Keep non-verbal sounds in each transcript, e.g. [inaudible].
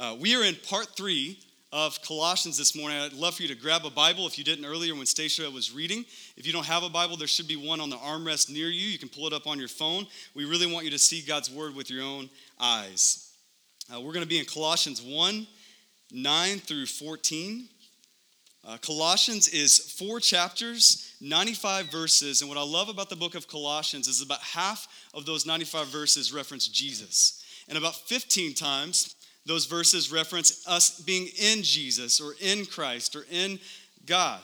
Uh, we are in part three of Colossians this morning. I'd love for you to grab a Bible if you didn't earlier when Stacia was reading. If you don't have a Bible, there should be one on the armrest near you. You can pull it up on your phone. We really want you to see God's Word with your own eyes. Uh, we're going to be in Colossians 1 9 through 14. Uh, Colossians is four chapters, 95 verses, and what I love about the book of Colossians is about half of those 95 verses reference Jesus. And about 15 times, those verses reference us being in Jesus or in Christ or in God.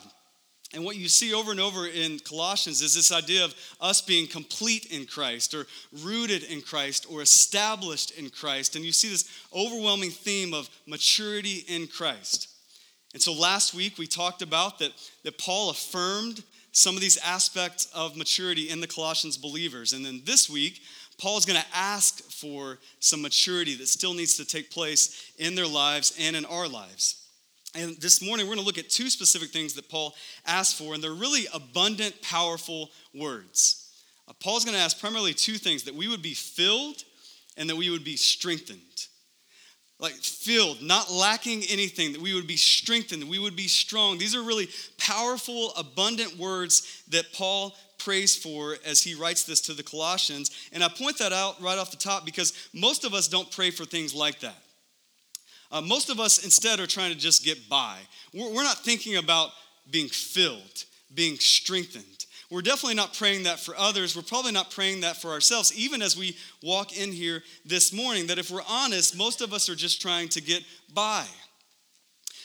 And what you see over and over in Colossians is this idea of us being complete in Christ or rooted in Christ or established in Christ. And you see this overwhelming theme of maturity in Christ. And so last week we talked about that, that Paul affirmed some of these aspects of maturity in the Colossians believers. And then this week, Paul's going to ask for some maturity that still needs to take place in their lives and in our lives. And this morning, we're going to look at two specific things that Paul asked for, and they're really abundant, powerful words. Uh, Paul's going to ask primarily two things that we would be filled and that we would be strengthened. Like filled, not lacking anything, that we would be strengthened, that we would be strong. These are really powerful, abundant words that Paul prays for as he writes this to the Colossians. And I point that out right off the top because most of us don't pray for things like that. Uh, most of us instead are trying to just get by. We're, we're not thinking about being filled, being strengthened. We're definitely not praying that for others. We're probably not praying that for ourselves, even as we walk in here this morning. That if we're honest, most of us are just trying to get by.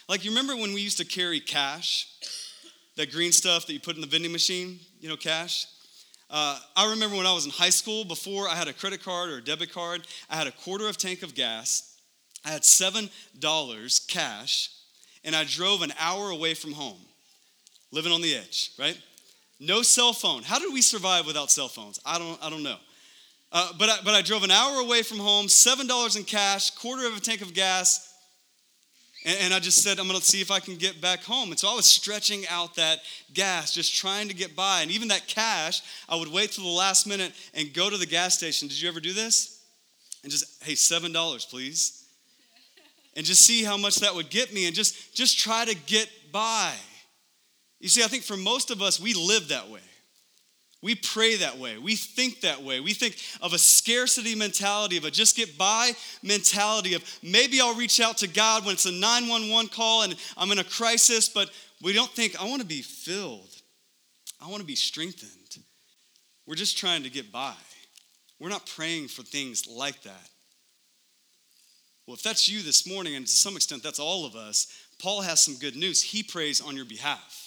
Like, you remember when we used to carry cash? That green stuff that you put in the vending machine, you know, cash. Uh, I remember when I was in high school, before I had a credit card or a debit card, I had a quarter of a tank of gas, I had $7 cash, and I drove an hour away from home, living on the edge, right? No cell phone. How did we survive without cell phones? I don't, I don't know. Uh, but, I, but I drove an hour away from home, $7 in cash, quarter of a tank of gas, and, I just said, I'm going to see if I can get back home. And so I was stretching out that gas, just trying to get by. And even that cash, I would wait till the last minute and go to the gas station. Did you ever do this? And just, hey, $7, please. And just see how much that would get me and just, just try to get by. You see, I think for most of us, we live that way. We pray that way. We think that way. We think of a scarcity mentality, of a just get by mentality, of maybe I'll reach out to God when it's a 911 call and I'm in a crisis, but we don't think, I want to be filled. I want to be strengthened. We're just trying to get by. We're not praying for things like that. Well, if that's you this morning, and to some extent that's all of us, Paul has some good news. He prays on your behalf.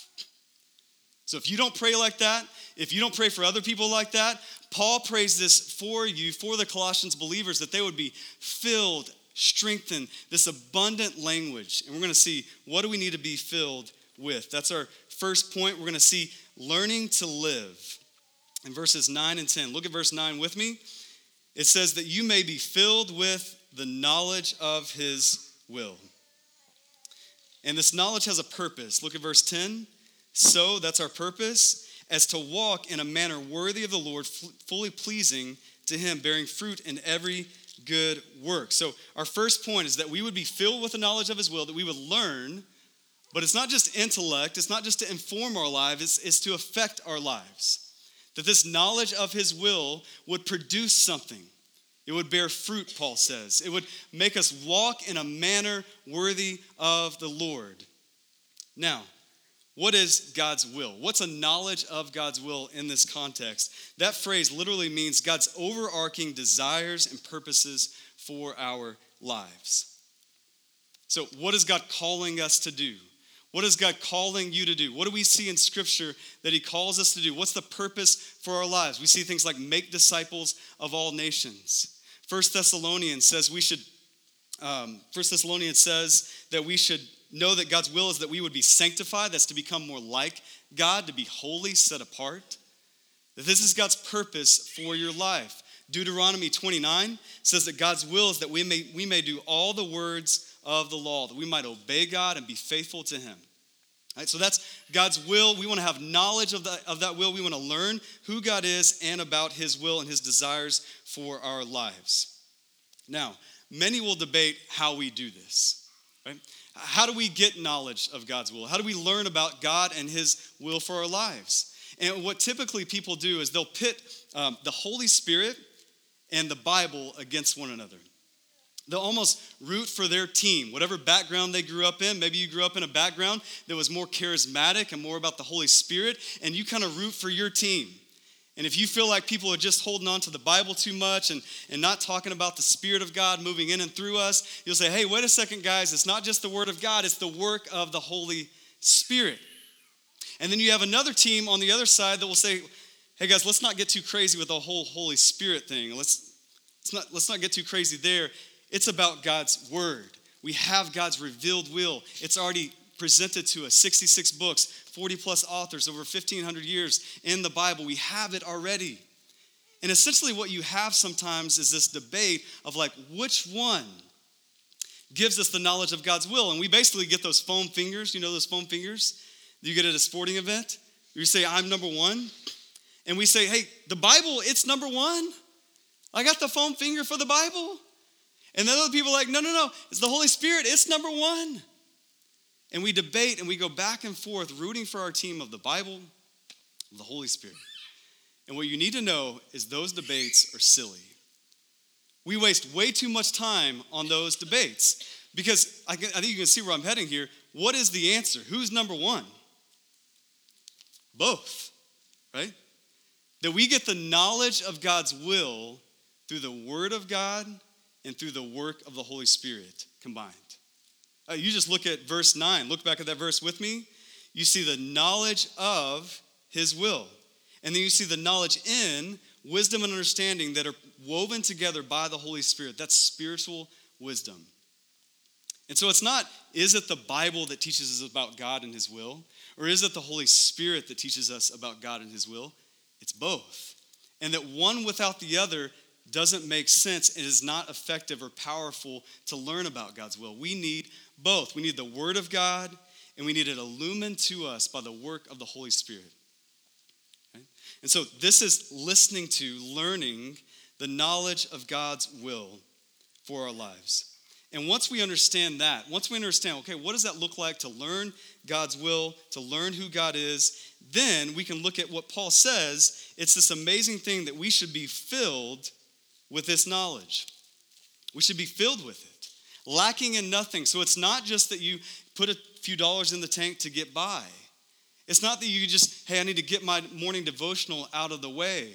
So if you don't pray like that, if you don't pray for other people like that, Paul prays this for you, for the Colossians believers, that they would be filled, strengthened, this abundant language. And we're going to see what do we need to be filled with. That's our first point. We're going to see learning to live in verses 9 and 10. Look at verse 9 with me. It says that you may be filled with the knowledge of his will. And this knowledge has a purpose. Look at verse 10. So, that's our purpose, as to walk in a manner worthy of the Lord, fully pleasing to Him, bearing fruit in every good work. So, our first point is that we would be filled with the knowledge of His will, that we would learn, but it's not just intellect, it's not just to inform our lives, it's, it's to affect our lives. That this knowledge of His will would produce something. It would bear fruit, Paul says. It would make us walk in a manner worthy of the Lord. Now, what is God's will? What's a knowledge of God's will in this context? That phrase literally means God's overarching desires and purposes for our lives. So, what is God calling us to do? What is God calling you to do? What do we see in Scripture that He calls us to do? What's the purpose for our lives? We see things like make disciples of all nations. First Thessalonians says we should. Um, First Thessalonians says that we should know that God's will is that we would be sanctified, that's to become more like God, to be holy, set apart. That this is God's purpose for your life. Deuteronomy 29 says that God's will is that we may, we may do all the words of the law, that we might obey God and be faithful to Him. Right, so that's God's will. We want to have knowledge of, the, of that will. We want to learn who God is and about His will and His desires for our lives. Now, many will debate how we do this. Right? How do we get knowledge of God's will? How do we learn about God and His will for our lives? And what typically people do is they'll pit um, the Holy Spirit and the Bible against one another. They'll almost root for their team, whatever background they grew up in. Maybe you grew up in a background that was more charismatic and more about the Holy Spirit, and you kind of root for your team. And if you feel like people are just holding on to the Bible too much and, and not talking about the Spirit of God moving in and through us, you'll say, hey, wait a second, guys, it's not just the Word of God, it's the work of the Holy Spirit. And then you have another team on the other side that will say, hey, guys, let's not get too crazy with the whole Holy Spirit thing. Let's, let's, not, let's not get too crazy there. It's about God's Word. We have God's revealed will. It's already presented to us 66 books, 40 plus authors, over 1,500 years in the Bible. We have it already. And essentially, what you have sometimes is this debate of like, which one gives us the knowledge of God's will? And we basically get those foam fingers, you know, those foam fingers you get at a sporting event. You say, I'm number one. And we say, hey, the Bible, it's number one. I got the foam finger for the Bible. And then other people are like, no, no, no, it's the Holy Spirit, it's number one. And we debate and we go back and forth, rooting for our team of the Bible, of the Holy Spirit. And what you need to know is those debates are silly. We waste way too much time on those debates because I, can, I think you can see where I'm heading here. What is the answer? Who's number one? Both, right? That we get the knowledge of God's will through the Word of God and through the work of the Holy Spirit combined. Uh, you just look at verse 9. Look back at that verse with me. You see the knowledge of his will. And then you see the knowledge in wisdom and understanding that are woven together by the Holy Spirit. That's spiritual wisdom. And so it's not, is it the Bible that teaches us about God and his will? Or is it the Holy Spirit that teaches us about God and his will? It's both. And that one without the other doesn't make sense. It is not effective or powerful to learn about God's will. We need both. We need the Word of God, and we need it illumined to us by the work of the Holy Spirit. Okay? And so, this is listening to, learning the knowledge of God's will for our lives. And once we understand that, once we understand, okay, what does that look like to learn God's will, to learn who God is, then we can look at what Paul says. It's this amazing thing that we should be filled with this knowledge. We should be filled with it lacking in nothing. So it's not just that you put a few dollars in the tank to get by. It's not that you just, hey, I need to get my morning devotional out of the way.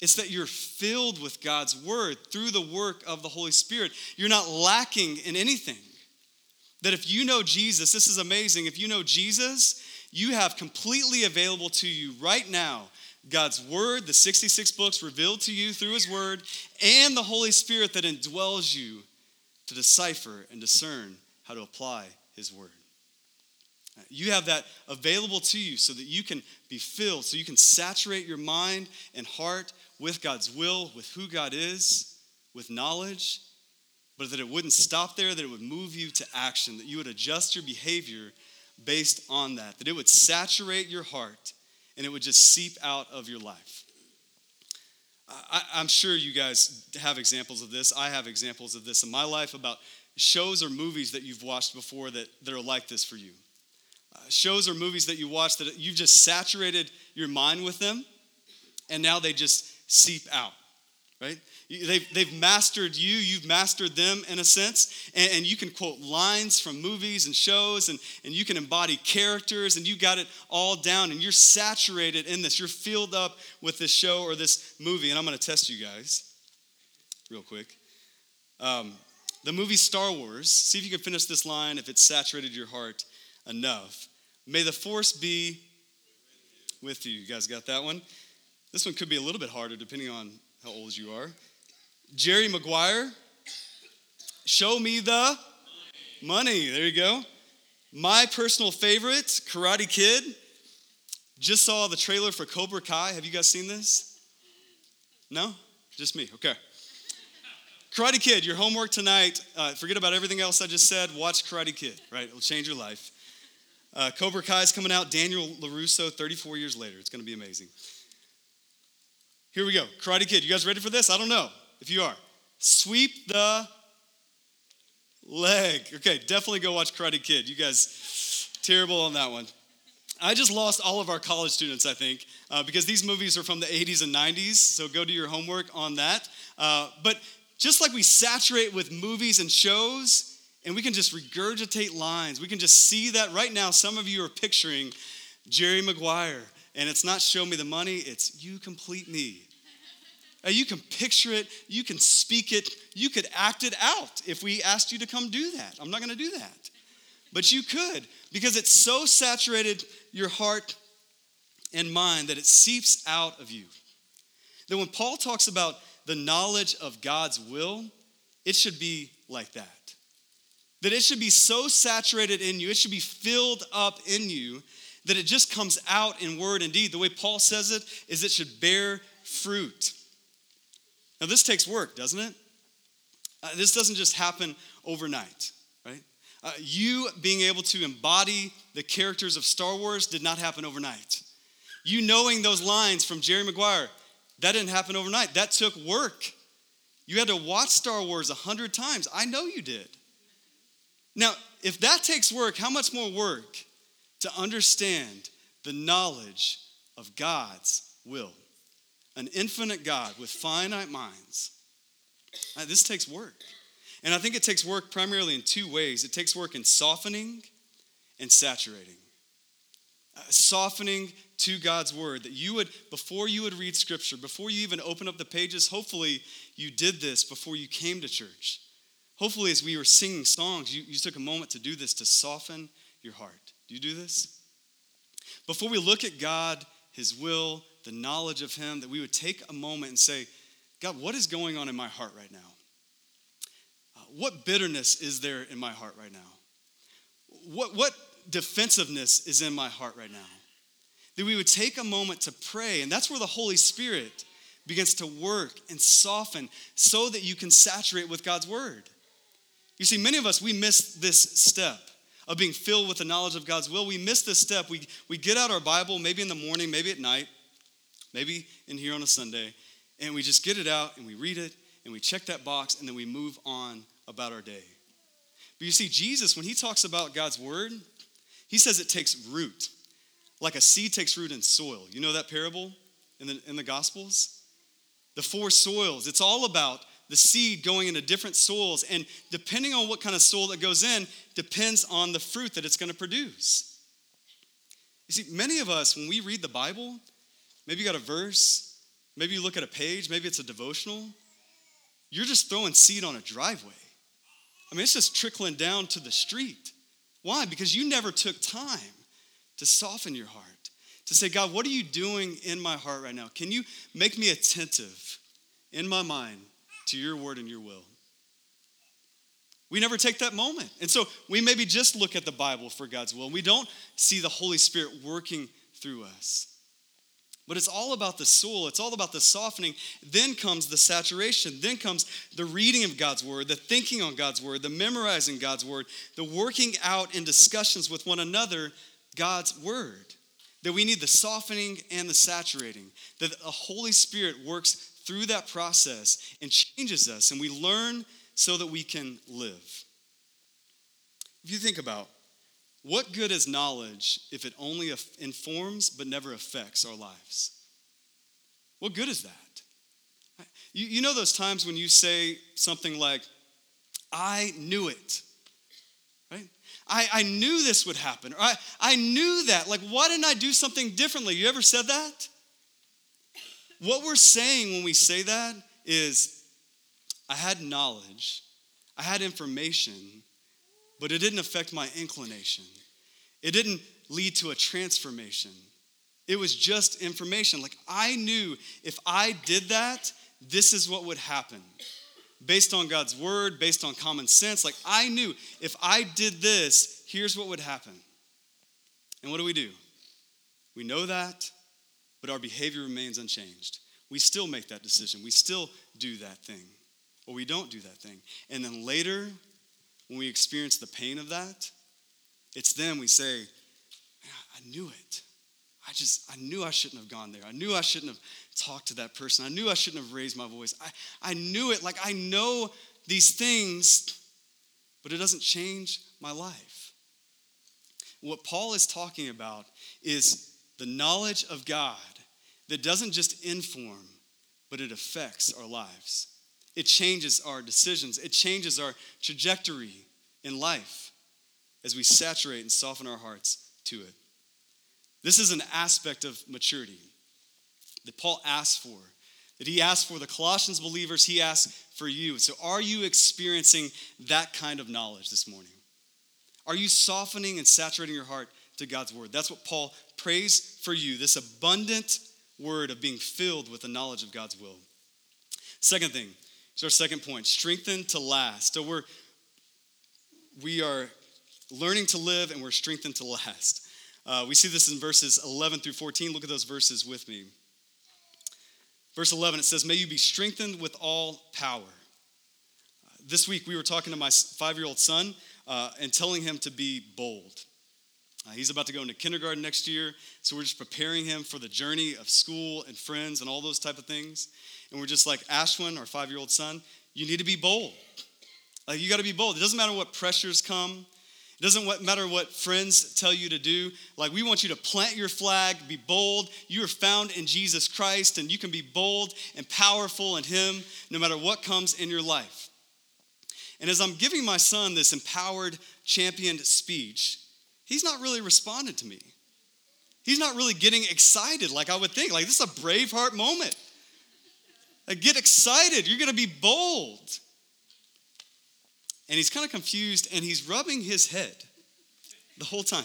It's that you're filled with God's word through the work of the Holy Spirit. You're not lacking in anything. That if you know Jesus, this is amazing. If you know Jesus, you have completely available to you right now God's word, the 66 books revealed to you through his word, and the Holy Spirit that indwells you to decipher and discern how to apply His Word. You have that available to you so that you can be filled, so you can saturate your mind and heart with God's will, with who God is, with knowledge, but that it wouldn't stop there, that it would move you to action, that you would adjust your behavior based on that, that it would saturate your heart and it would just seep out of your life. I, am sure you guys have examples of this. I have examples of this in my life about shows or movies that you've watched before that, that are like this for you. Uh, shows or movies that you watch that you've just saturated your mind with them, and now they just seep out, right? They've, they've mastered you, you've mastered them in a sense, and, and, you can quote lines from movies and shows, and, and you can embody characters, and you got it all down, and you're saturated in this. You're filled up with this show or this movie, and I'm gonna test you guys real quick. Um, the movie Star Wars, see if you can finish this line if it's saturated your heart enough. May the force be with you. You guys got that one? This one could be a little bit harder depending on how old you are. Jerry Maguire, show me the money. There you go. My personal favorite, Karate Kid. Just saw the trailer for Cobra Kai. Have you guys seen this? No? Just me. Okay. Karate Kid, your homework tonight. Uh, forget about everything else I just said. Watch Karate Kid, right? It'll change your life. Uh, Cobra Kai is coming out. Daniel LaRusso, 34 years later. It's going to be amazing. Here we go. Karate Kid. You guys ready for this? I don't know if you are. Sweep the leg. Okay, definitely go watch Karate Kid. You guys, terrible on that one. I just lost all of our college students, I think, uh, because these movies are from the 80s and 90s, so go do your homework on that. Uh, but just like we saturate with movies and shows, and we can just regurgitate lines, we can just see that right now. Some of you are picturing Jerry Maguire, and it's not show me the money, it's you complete me. You can picture it, you can speak it, you could act it out if we asked you to come do that. I'm not gonna do that. But you could, because it's so saturated your heart and mind that it seeps out of you. That when Paul talks about the knowledge of God's will, it should be like that. That it should be so saturated in you, it should be filled up in you that it just comes out in word and deed. The way Paul says it is it should bear fruit. Now, this takes work, doesn't it? Uh, this doesn't just happen overnight, right? Uh, you being able to embody the characters of Star Wars did not happen overnight. You knowing those lines from Jerry Maguire, that didn't happen overnight. That took work. You had to watch Star Wars a hundred times. I know you did. Now, if that takes work, how much more work to understand the knowledge of God's will? An infinite God with finite minds. Uh, this takes work. And I think it takes work primarily in two ways it takes work in softening and saturating. Uh, softening to God's word, that you would, before you would read scripture, before you even open up the pages, hopefully you did this before you came to church. Hopefully, as we were singing songs, you, you took a moment to do this to soften your heart. Do you do this? Before we look at God, His will, the knowledge of Him, that we would take a moment and say, God, what is going on in my heart right now? Uh, what bitterness is there in my heart right now? What, what defensiveness is in my heart right now? that we would take a moment to pray. And that's where the Holy Spirit begins to work and soften so that you can saturate with God's word. You see, many of us, we miss this step of being filled with the knowledge of God's will. We miss this step. We, we get out our Bible, maybe in the morning, maybe at night, maybe in here on a Sunday, and we just get it out and we read it and we check that box and then we move on about our day. But you see, Jesus, when he talks about God's word, he says it takes root like a seed takes root in soil. You know that parable in the, in the Gospels? The four soils. It's all about the seed going into different soils. And depending on what kind of soil that goes in, depends on the fruit that it's going to produce. You see, many of us, when we read the Bible, maybe you got a verse, maybe you look at a page, maybe it's a devotional, you're just throwing seed on a driveway. I mean, it's just trickling down to the street. Why? Because you never took time to soften your heart, to say, God, what are you doing in my heart right now? Can you make me attentive in my mind to your word and your will? We never take that moment. And so we maybe just look at the Bible for God's will. We don't see the Holy Spirit working through us. But it's all about the soul, it's all about the softening. Then comes the saturation. Then comes the reading of God's word, the thinking on God's word, the memorizing God's word, the working out in discussions with one another God's word. That we need the softening and the saturating. That the Holy Spirit works through that process and changes us, and we learn so that we can live. If you think about what good is knowledge if it only informs but never affects our lives? What good is that? You, you know those times when you say something like, I knew it. right? I, I knew this would happen. Or I, I knew that. Like, why didn't I do something differently? You ever said that? What we're saying when we say that is, I had knowledge, I had information, but it didn't affect my inclination. It didn't lead to a transformation. It was just information. Like, I knew if I did that, this is what would happen based on God's word, based on common sense. Like I knew if I did this, here's what would happen. And what do we do? We know that, but our behavior remains unchanged. We still make that decision. We still do that thing, or we don't do that thing. And then later, when we experience the pain of that, it's then we say, I knew it. I just, I knew I shouldn't have gone there. I knew I shouldn't have talked to that person. I knew I shouldn't have raised my voice. I, I knew it. Like, I know these things, but it doesn't change my life. What Paul is talking about is the knowledge of God that doesn't just inform, but it affects our lives. It changes our decisions, it changes our trajectory in life as we saturate and soften our hearts to it. This is an aspect of maturity that Paul asks for, that he asks for the Colossians believers, he asks for you. So, are you experiencing that kind of knowledge this morning? Are you softening and saturating your heart to God's word? That's what Paul prays for you this abundant word of being filled with the knowledge of God's will. Second thing, is our second point strengthened to last. So, we're we are learning to live and we're strengthened to last. Uh, we see this in verses 11 through 14. Look at those verses with me. Verse 11, it says, May you be strengthened with all power. Uh, this week, we were talking to my five year old son uh, and telling him to be bold. Uh, he's about to go into kindergarten next year, so we're just preparing him for the journey of school and friends and all those type of things. And we're just like, Ashwin, our five year old son, you need to be bold. Like, you got to be bold. It doesn't matter what pressures come, it doesn't matter what friends tell you to do. Like, we want you to plant your flag, be bold. You are found in Jesus Christ, and you can be bold and powerful in Him no matter what comes in your life. And as I'm giving my son this empowered, championed speech, he's not really responding to me. He's not really getting excited like I would think. Like, this is a Braveheart moment. Like, get excited. You're going to be bold and he's kind of confused and he's rubbing his head the whole time.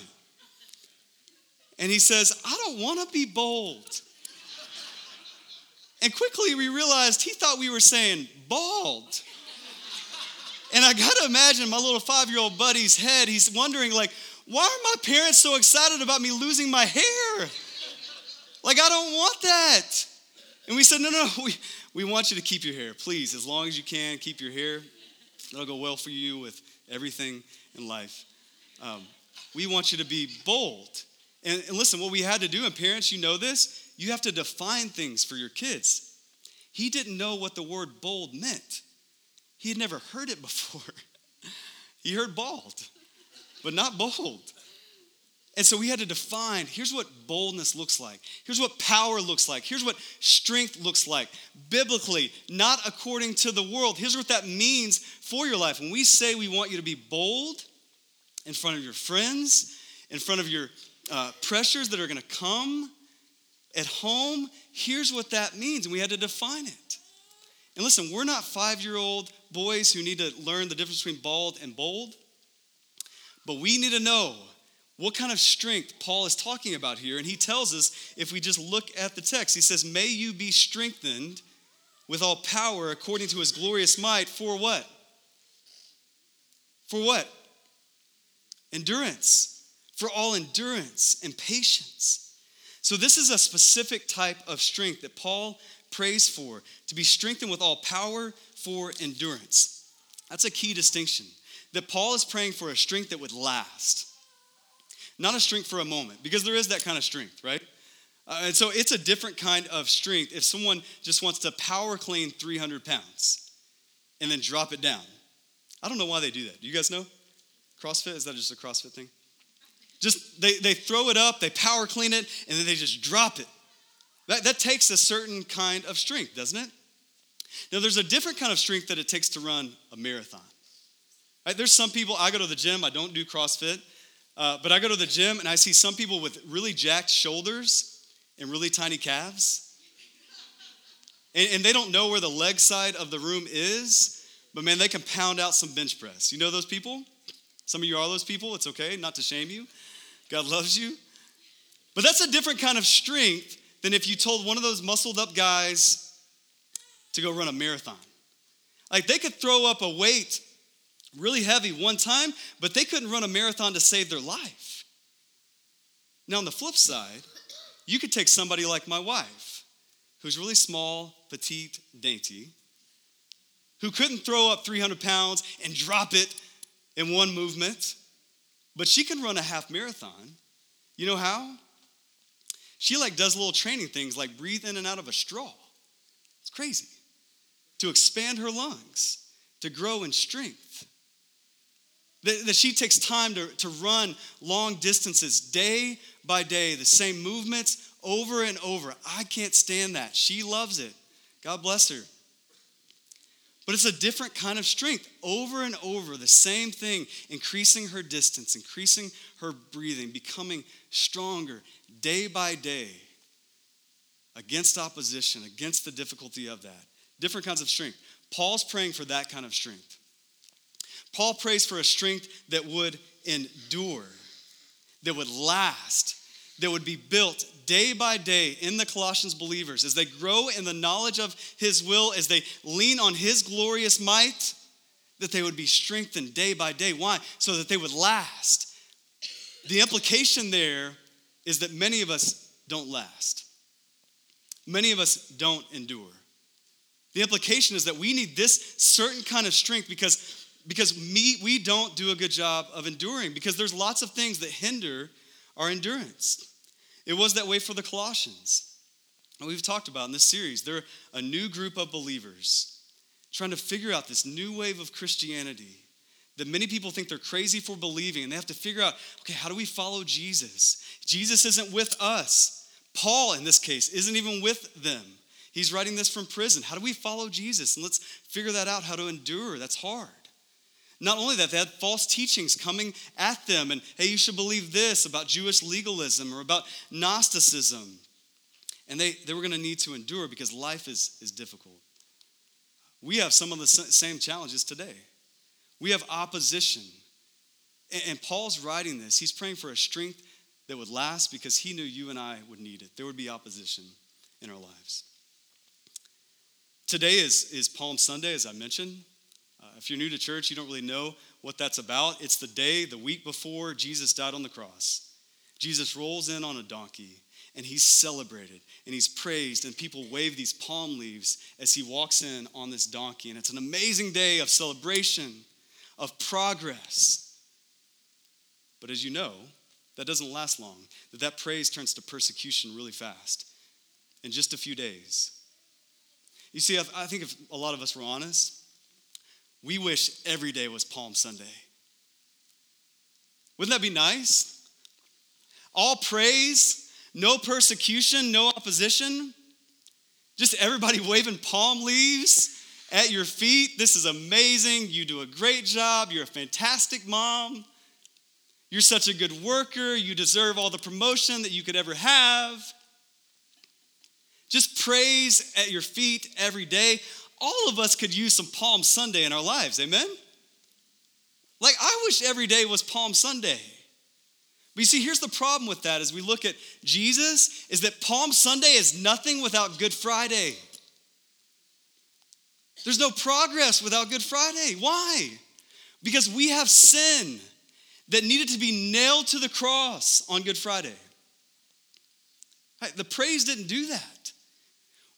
And he says, I don't want to be bold. And quickly we realized he thought we were saying bald. And I got to imagine my little five year old buddy's head. He's wondering, like, why are my parents so excited about me losing my hair? Like, I don't want that. And we said, no, no, we, we want you to keep your hair. Please, as long as you can, keep your hair. It'll go well for you with everything in life. Um, we want you to be bold. And, and listen, what we had to do, and parents, you know this, you have to define things for your kids. He didn't know what the word bold meant, he had never heard it [laughs] before. he heard bald, but not bold. And so we had to define here's what boldness looks like. Here's what power looks like. Here's what strength looks like. Biblically, not according to the world. Here's what that means for your life. When we say we want you to be bold in front of your friends, in front of your uh, pressures that are going to come at home, here's what that means. And we had to define it. And listen, we're not five year old boys who need to learn the difference between bald and bold, but we need to know what kind of strength Paul is talking about here. And he tells us if we just look at the text, he says, May you be strengthened with all power according to his glorious might for what? For what? Endurance. For all endurance and patience. So, this is a specific type of strength that Paul prays for to be strengthened with all power for endurance. That's a key distinction. That Paul is praying for a strength that would last not a strength for a moment, because there is that kind of strength, right? Uh, and so it's a different kind of strength if someone just wants to power clean 300 pounds and then drop it down. I don't know why they do that. Do you guys know? CrossFit? Is that just a CrossFit thing? Just they, they throw it up, they power clean it, and then they just drop it. That, that takes a certain kind of strength, doesn't it? Now, there's a different kind of strength that it takes to run a marathon. Right? There's some people, I go to the gym, I don't do CrossFit, uh, but I go to the gym and I see some people with really jacked shoulders and really tiny calves. And, and they don't know where the leg side of the room is, but man, they can pound out some bench press. You know those people? Some of you are those people. It's okay, not to shame you. God loves you. But that's a different kind of strength than if you told one of those muscled up guys to go run a marathon. Like they could throw up a weight really heavy one time, but they couldn't run a marathon to save their life. Now, on the flip side, you could take somebody like my wife, who's really small, petite, dainty, who couldn't throw up 300 pounds and drop it in one movement, but she can run a half marathon. You know how? She like does little training things like breathe in and out of a straw. It's crazy. To expand her lungs, to grow in strength. That, that she takes time to, to run long distances day by day, the same movements over and over. I can't stand that. She loves it. God bless her. But it's a different kind of strength. Over and over, the same thing, increasing her distance, increasing her breathing, becoming stronger day by day against opposition, against the difficulty of that. Different kinds of strength. Paul's praying for that kind of strength. Paul prays for a strength that would endure, that would last, that would be built day by day in the Colossians believers as they grow in the knowledge of his will, as they lean on his glorious might, that they would be strengthened day by day. Why? So that they would last. The implication there is that many of us don't last. Many of us don't endure. The implication is that we need this certain kind of strength because because me, we don't do a good job of enduring because there's lots of things that hinder our endurance. It was that way for the Colossians. And we've talked about in this series, they're a new group of believers trying to figure out this new wave of Christianity that many people think they're crazy for believing, and they have to figure out okay, how do we follow Jesus? Jesus isn't with us. Paul, in this case, isn't even with them. He's writing this from prison. How do we follow Jesus? And let's figure that out how to endure. That's hard. Not only that, they had false teachings coming at them, and hey, you should believe this about Jewish legalism or about Gnosticism. And they, they were going to need to endure because life is, is difficult. We have some of the same challenges today. We have opposition. And, and Paul's writing this, he's praying for a strength that would last because he knew you and I would need it. There would be opposition in our lives. Today is, is Palm Sunday, as I mentioned. If you're new to church, you don't really know what that's about. It's the day, the week before Jesus died on the cross. Jesus rolls in on a donkey and he's celebrated and he's praised, and people wave these palm leaves as he walks in on this donkey. And it's an amazing day of celebration, of progress. But as you know, that doesn't last long. That that praise turns to persecution really fast in just a few days. You see, I think if a lot of us were honest, we wish every day was Palm Sunday. Wouldn't that be nice? All praise, no persecution, no opposition, just everybody [laughs] waving palm leaves at your feet. This is amazing. You do a great job. You're a fantastic mom. You're such a good worker. You deserve all the promotion that you could ever have. Just praise at your feet every day all of us could use some Palm Sunday in our lives. Amen? Like, I wish every day was Palm Sunday. But you see, here's the problem with that as we look at Jesus is that Palm Sunday is nothing without Good Friday. There's no progress without Good Friday. Why? Because we have sin that needed to be nailed to the cross on Good Friday. The praise didn't do that.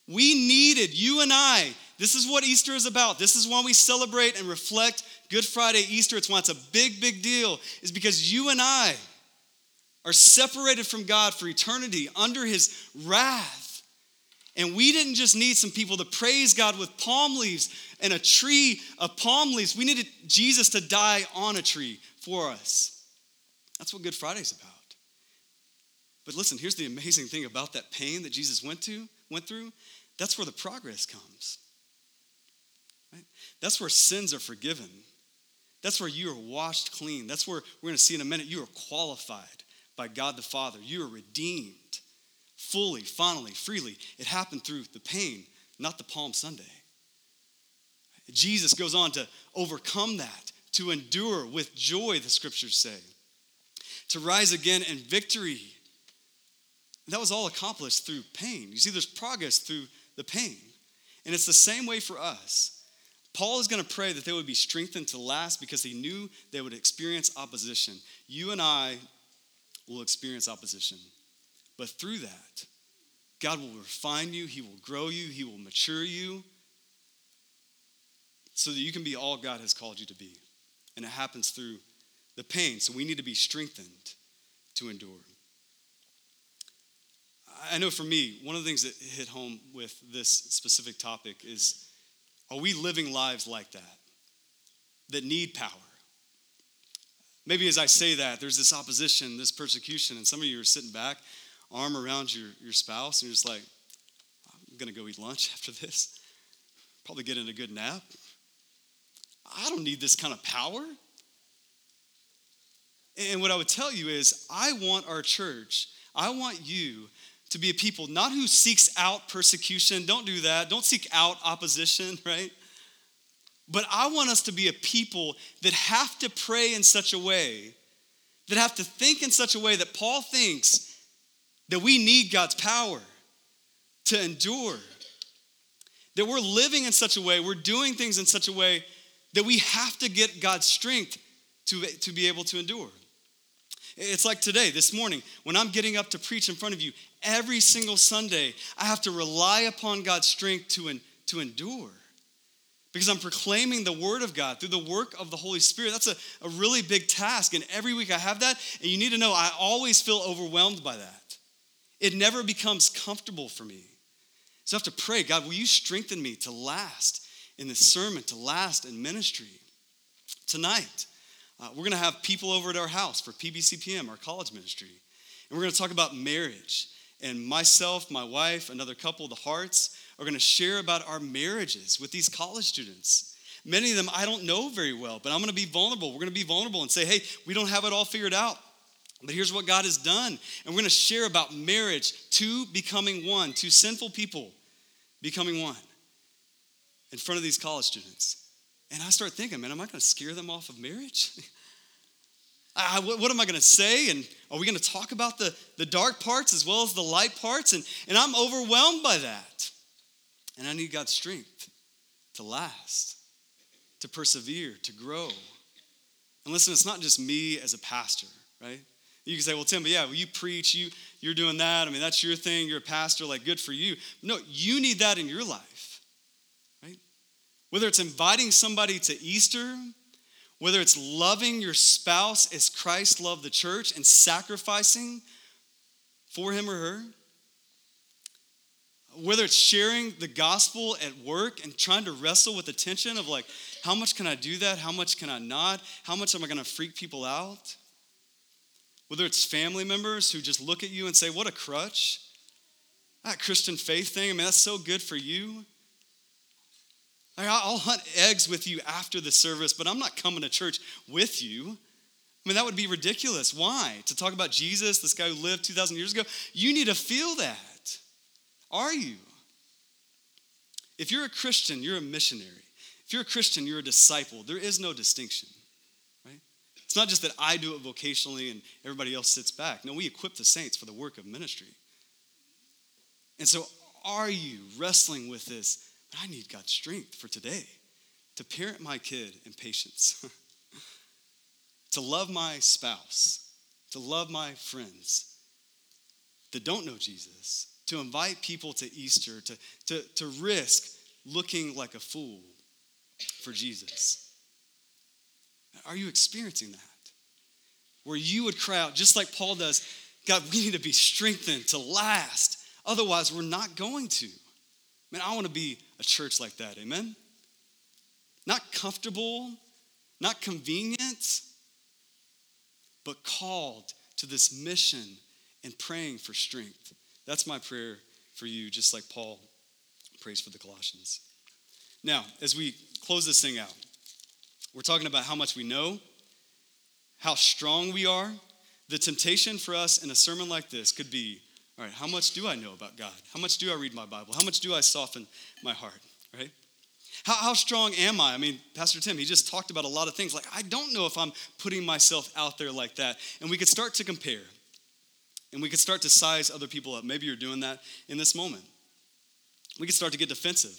We needed, you and I, this is what Easter is about. This is why we celebrate and reflect Good Friday, Easter. It's why it's a big, big deal, is because you and I are separated from God for eternity under his wrath. And we didn't just need some people to praise God with palm leaves and a tree of palm leaves. We needed Jesus to die on a tree for us. That's what Good Friday's about. But listen, here's the amazing thing about that pain that Jesus went to, went through. That's where the progress comes. That's where sins are forgiven. That's where you are washed clean. That's where we're going to see in a minute you are qualified by God the Father. You are redeemed fully, finally, freely. It happened through the pain, not the Palm Sunday. Jesus goes on to overcome that, to endure with joy, the scriptures say, to rise again in victory. That was all accomplished through pain. You see, there's progress through the pain. And it's the same way for us. Paul is going to pray that they would be strengthened to last because he knew they would experience opposition. You and I will experience opposition. But through that, God will refine you, He will grow you, He will mature you so that you can be all God has called you to be. And it happens through the pain. So we need to be strengthened to endure. I know for me, one of the things that hit home with this specific topic is are we living lives like that, that need power? Maybe as I say that, there's this opposition, this persecution, and some of you are sitting back, arm around your, your spouse, and you're just like, I'm gonna go eat lunch [laughs] after this. Probably get in a good nap. I don't need this kind of power. And what I would tell you is, I want our church, I want you to be a people not who seeks out persecution. Don't do that. Don't seek out opposition, [laughs] right? But I want us to be a people that have to pray in such a way, that have to think in such a way that Paul thinks that we need God's power to endure. That we're living in such a way, we're doing things in such a way that we have to get God's strength to, to be able to endure. It's like today, this morning, when I'm getting up to preach in front of you, every single Sunday, I have to rely upon God's strength to, to endure because I'm proclaiming the Word of God through the work of the Holy Spirit. That's a, a really big task. And every week I have that. And you need to know I always feel overwhelmed by that. It never becomes comfortable for me. So I have to pray God, will you strengthen me to last in this sermon, to last in ministry? Tonight, uh, we're going to have people over at our house for PBCPM, our college ministry. And we're going to talk about marriage. And myself, my wife, another couple, the Hearts, are going to share about our marriages with these college students. Many of them I don't know very well, but I'm going to be vulnerable. We're going to be vulnerable and say, hey, we don't have it all figured out. But here's what God has done. And we're going to share about marriage, two becoming one, two sinful people becoming one in front of these college students. And I start thinking, man, am I going to scare them off of marriage? [laughs] I, what am I going to say? And are we going to talk about the, the dark parts as well as the light parts? And, and I'm overwhelmed by that. And I need God's strength to last, to persevere, to grow. And listen, it's not just me as a pastor, right? You can say, well, Tim, but yeah, well, you preach, you, you're doing that. I mean, that's your thing. You're a pastor, like, good for you. No, you need that in your life? Whether it's inviting somebody to Easter, whether it's loving your spouse as Christ loved the church and sacrificing for him or her, whether it's sharing the gospel at work and trying to wrestle with the tension of like, how much can I do that? How much can I not? How much am I going to freak people out? Whether it's family members who just look at you and say, what a crutch. That Christian faith thing, I mean, that's so good for you. I'll hunt eggs with you after the service, but I'm not coming to church with you. I mean, that would be ridiculous. Why? To talk about Jesus, this guy who lived 2,000 years ago? You need to feel that. Are you? If you're a Christian, you're a missionary. If you're a Christian, you're a disciple. There is no distinction, right? It's not just that I do it vocationally and everybody else sits back. No, we equip the saints for the work of ministry. And so, are you wrestling with this? I need God's strength for today to parent my kid in patience, [laughs] to love my spouse, to love my friends that don't know Jesus, to invite people to Easter, to, to, to risk looking like a fool for Jesus. Are you experiencing that? Where you would cry out, just like Paul does, God, we need to be strengthened to last. Otherwise, we're not going to. Man, I want to be a church like that. Amen? Not comfortable, not convenient, but called to this mission and praying for strength. That's my prayer for you, just like Paul prays for the Colossians. Now, as we close this thing out, we're talking about how much we know, how strong we are. The temptation for us in a sermon like this could be all right, how much do I know about God? How much do I read my Bible? How much do I soften my heart, right? How, how strong am I? I mean, Pastor Tim, he just talked about a lot of things. Like, I don't know if I'm putting myself out there like that. And we could start to compare. And we could start to size other people up. Maybe you're doing that in this moment. We could start to get defensive,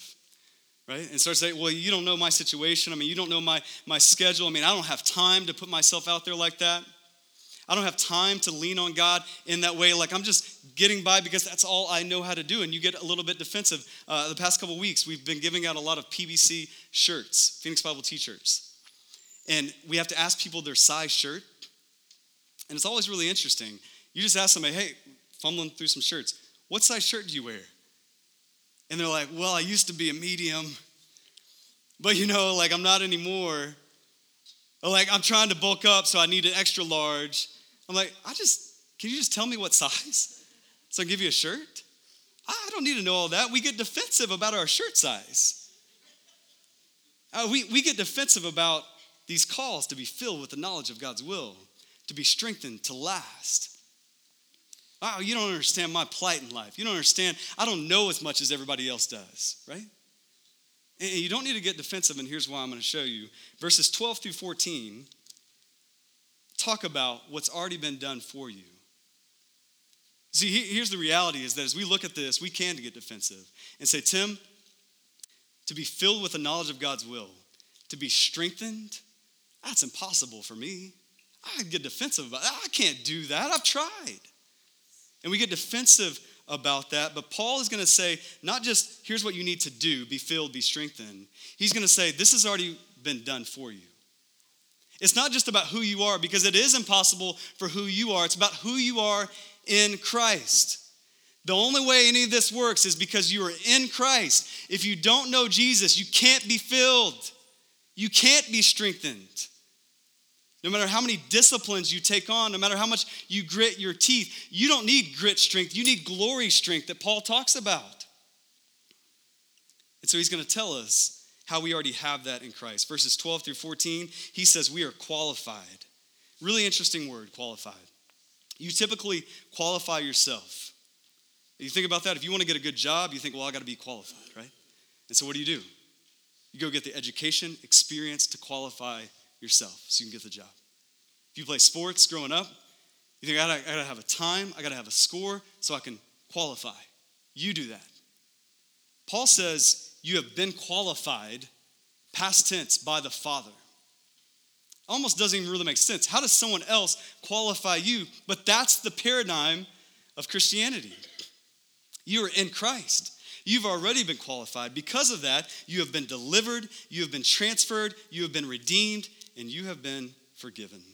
right? And start to say, well, you don't know my situation. I mean, you don't know my, my schedule. I mean, I don't have time to put myself out there like that. I don't have time to lean on God in that way. Like I'm just getting by because that's all I know how to do. And you get a little bit defensive. Uh, the past couple weeks, we've been giving out a lot of PBC shirts, Phoenix Bible t shirts. And we have to ask people their size shirt. And it's always really interesting you just ask somebody, hey, fumbling through some shirts, What size shirt do you wear? And they're like, Well, I used to be a medium, but you know, like I'm not anymore. Or like I'm trying to bulk up, so I need an extra large. I'm like, I just, can you just tell me what size? So I give you a shirt? I don't need to know all that. We get defensive about our shirt size. Uh, we, we get defensive about these calls to be filled with the knowledge of God's will, to be strengthened, to last. Oh, you don't understand my plight in life. You don't understand. I don't know as much as everybody else does, right? And you don't need to get defensive, and here's why I'm going to show you. Verses 12 through 14 talk about what's already been done for you. See, here's the reality is that as we look at this, we can get defensive and say, Tim, to be filled with the knowledge of God's will, to be strengthened, that's impossible for me. I get defensive about that. I can't do that. I've tried. And we get defensive about that. But Paul is going to say, not just here's what you need to do be filled, be strengthened. He's going to say, this has already been done for you. It's not just about who you are, because it is impossible for who you are. It's about who you are in Christ. The only way any of this works is because you are in Christ. If you don't know Jesus, you can't be filled, you can't be strengthened. No matter how many disciplines you take on, no matter how much you grit your teeth, you don't need grit strength. You need glory strength that Paul talks about. And so he's going to tell us how we already have that in Christ. Verses 12 through 14, he says we are qualified. Really interesting word, qualified. You typically qualify yourself. You think about that. If you want to get a good job, you think, well, I got to be qualified, right? And so what do you do? You go get the education, experience to qualify yourself so you can get the job. If you play sports growing up, you think, I gotta, I gotta have a time, I gotta have a score so I can qualify. You do that. Paul says, You have been qualified, past tense, by the Father. Almost doesn't even really make sense. How does someone else qualify you? But that's the paradigm of Christianity. You are in Christ. You've already been qualified. Because of that, you have been delivered, you have been transferred, you have been redeemed, and you have been forgiven.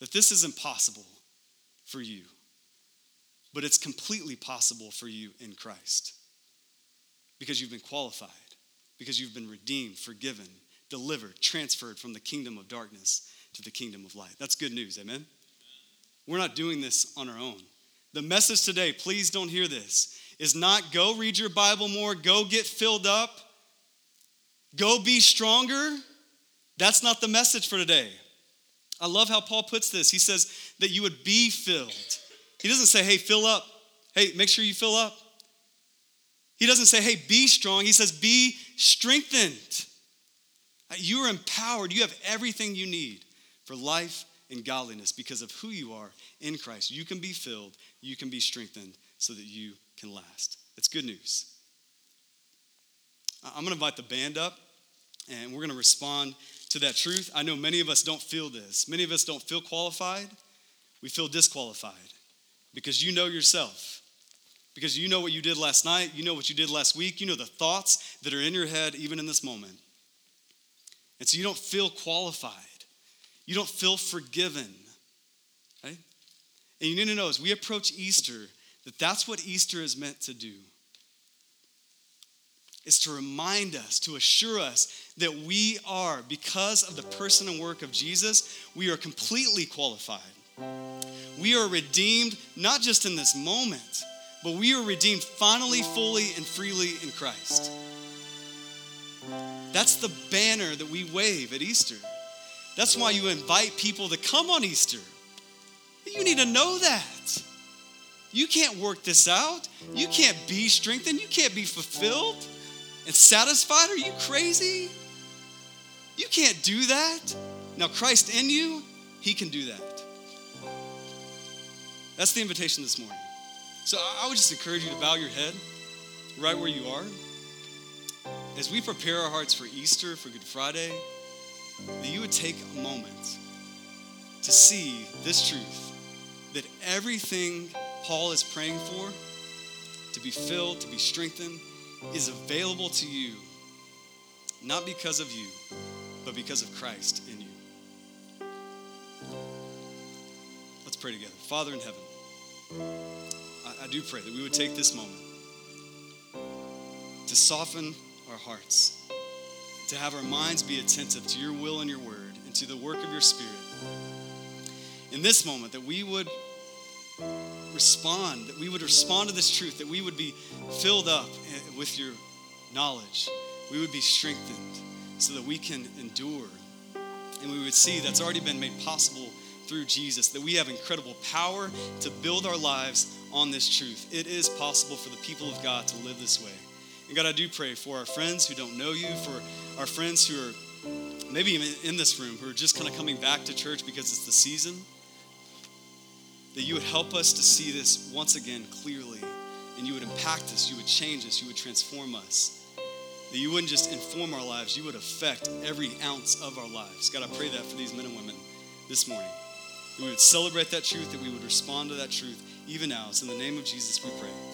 That this is impossible for you, but it's completely possible for you in Christ because you've been qualified, because you've been redeemed, forgiven, delivered, transferred from the kingdom of darkness to the kingdom of light. That's good news, amen? We're not doing this on our own. The message today, please don't hear this, is not go read your Bible more, go get filled up, go be stronger. That's not the message for today. I love how Paul puts this. He says that you would be filled. He doesn't say, hey, fill up. Hey, make sure you fill up. He doesn't say, hey, be strong. He says, be strengthened. Uh, you are empowered. You have everything you need for life and godliness because of who you are in Christ. You can be filled, you can be strengthened so that you can last. It's good news. I'm going to invite the band up and we're going to respond to that truth. I know many of us don't feel this. Many of us don't feel qualified. We feel disqualified because you know yourself. Because you know what you did last night, you know what you did last week, you know the thoughts that are in your head even in this moment. And so you don't feel qualified. You don't feel forgiven. Right? And you need to know as we approach Easter that that's what Easter is meant to do is to remind us, to assure us that we are, because of the person and work of Jesus, we are completely qualified. We are redeemed not just in this moment, but we are redeemed finally, fully, and freely in Christ. That's the banner that we wave at Easter. That's why you invite people to come on Easter. You need to know that. You can't work this out. You can't be strengthened. You can't be fulfilled and satisfied? Are you crazy? You can't do that. Now, Christ in you, He can do that. That's the invitation this morning. So I would just encourage you to bow your head right where you are. As we prepare our hearts for Easter, for Good Friday, that you would take a moment to see this truth that everything Paul is praying for, to be filled, to be strengthened, is available to you, not because of you, but because of Christ in you. Let's pray together. Father in heaven, I, I do pray that we would take this moment to soften our hearts, to have our minds be attentive to your will and your word, and to the work of your spirit. In this moment, that we would respond, that we would respond to this truth, that we would be filled up eh, with your knowledge, we would be strengthened so that we can endure. And we would see that's already been made possible through Jesus, that we have incredible power to build our lives on this truth. It is possible for the people of God to live this way. And God, I do pray for our friends who don't know you, for our friends who are maybe even in this room who are just kind of coming back to church because it's the season, that you would help us to see this once again clearly, and you would impact us, you would change us, you would transform us. That you wouldn't just inform our lives, you would affect every ounce of our lives. God, I pray that for these men and women this morning. That we would celebrate that truth, that we would respond to that truth even now. It's in the name of Jesus we pray.